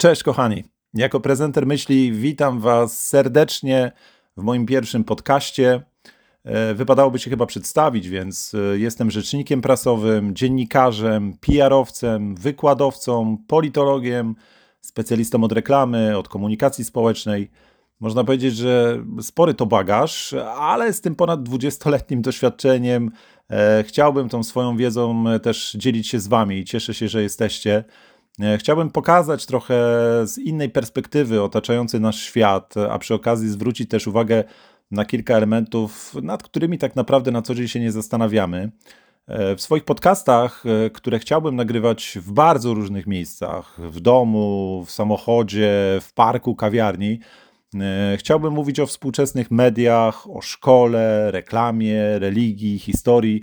Cześć kochani. Jako prezenter myśli witam Was serdecznie w moim pierwszym podcaście. E, wypadałoby się chyba przedstawić, więc e, jestem rzecznikiem prasowym, dziennikarzem, PR-owcem, wykładowcą, politologiem, specjalistą od reklamy, od komunikacji społecznej. Można powiedzieć, że spory to bagaż, ale z tym ponad 20-letnim doświadczeniem e, chciałbym tą swoją wiedzą też dzielić się z Wami i cieszę się, że jesteście. E, chciałbym pokazać trochę z innej perspektywy otaczający nasz świat, a przy okazji zwrócić też uwagę na kilka elementów, nad którymi tak naprawdę na co dzień się nie zastanawiamy. E, w swoich podcastach, e, które chciałbym nagrywać w bardzo różnych miejscach w domu, w samochodzie, w parku, kawiarni chciałbym mówić o współczesnych mediach, o szkole, reklamie, religii, historii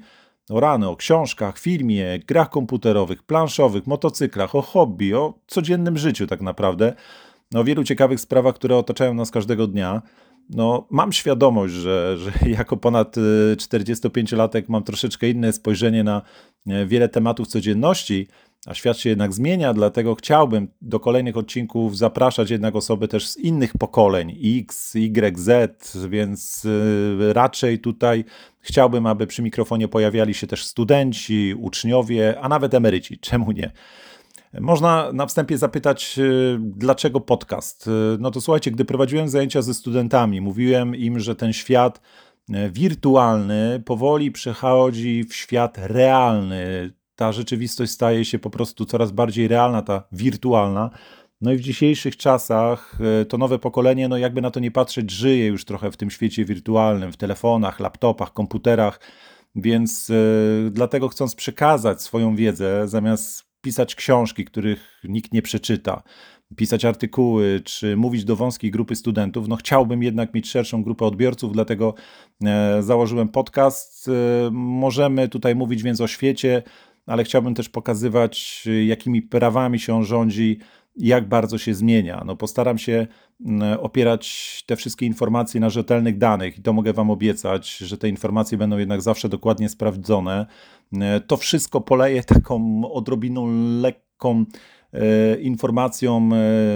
o rany, o książkach, filmie, grach komputerowych, planszowych, motocyklach, o hobby, o codziennym życiu tak naprawdę, no, o wielu ciekawych sprawach, które otaczają nas każdego dnia. No, mam świadomość, że, że jako ponad 45-latek y, mam troszeczkę inne spojrzenie na e, wiele tematów codzienności, a świat się jednak zmienia, dlatego chciałbym do kolejnych odcinków zapraszać jednak osoby też z innych pokoleń X, Y, Z, więc y, raczej tutaj chciałbym, aby przy mikrofonie pojawiali się też studenci, uczniowie, a nawet emeryci. Czemu nie? Można na wstępie zapytać, y, dlaczego podcast? No to słuchajcie, gdy prowadziłem zajęcia ze studentami, mówiłem im, że ten świat wirtualny powoli przechodzi w świat realny ta rzeczywistość staje się po prostu coraz bardziej realna, ta wirtualna. No i w dzisiejszych czasach e, to nowe pokolenie, no jakby na to nie patrzeć, żyje już trochę w tym świecie wirtualnym, w telefonach, laptopach, komputerach, więc yy, dlatego chcąc przekazać swoją wiedzę, zamiast pisać książki, których nikt nie przeczyta, pisać artykuły, czy mówić do wąskiej grupy studentów, no chciałbym jednak mieć szerszą grupę odbiorców, dlatego e, założyłem podcast. E, możemy tutaj mówić więc o świecie, ale chciałbym też pokazywać, jakimi prawami się on rządzi, jak bardzo się zmienia. No, postaram się mm, opierać te wszystkie informacje na rzetelnych danych i to mogę Wam obiecać, że te informacje będą jednak zawsze dokładnie sprawdzone. E, to wszystko poleję taką odrobiną lekką e, informacją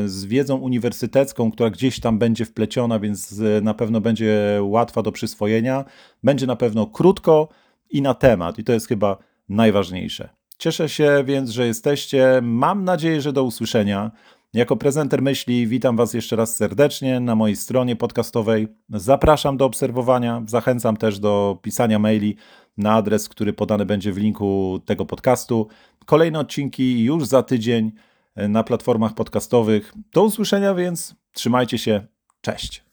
z wiedzą uniwersytecką, która gdzieś tam będzie wpleciona, więc na pewno będzie łatwa do przyswojenia. Będzie na pewno krótko i na temat, i to jest chyba najważniejsze. Cieszę się więc, że jesteście. Mam nadzieję, że do usłyszenia. Jako prezenter myśli witam Was jeszcze raz serdecznie na mojej stronie podcastowej. Zapraszam do obserwowania, zachęcam też do pisania maili na adres, który podany będzie w linku tego podcastu. Kolejne odcinki już za tydzień na platformach podcastowych. Do usłyszenia więc, trzymajcie się, cześć.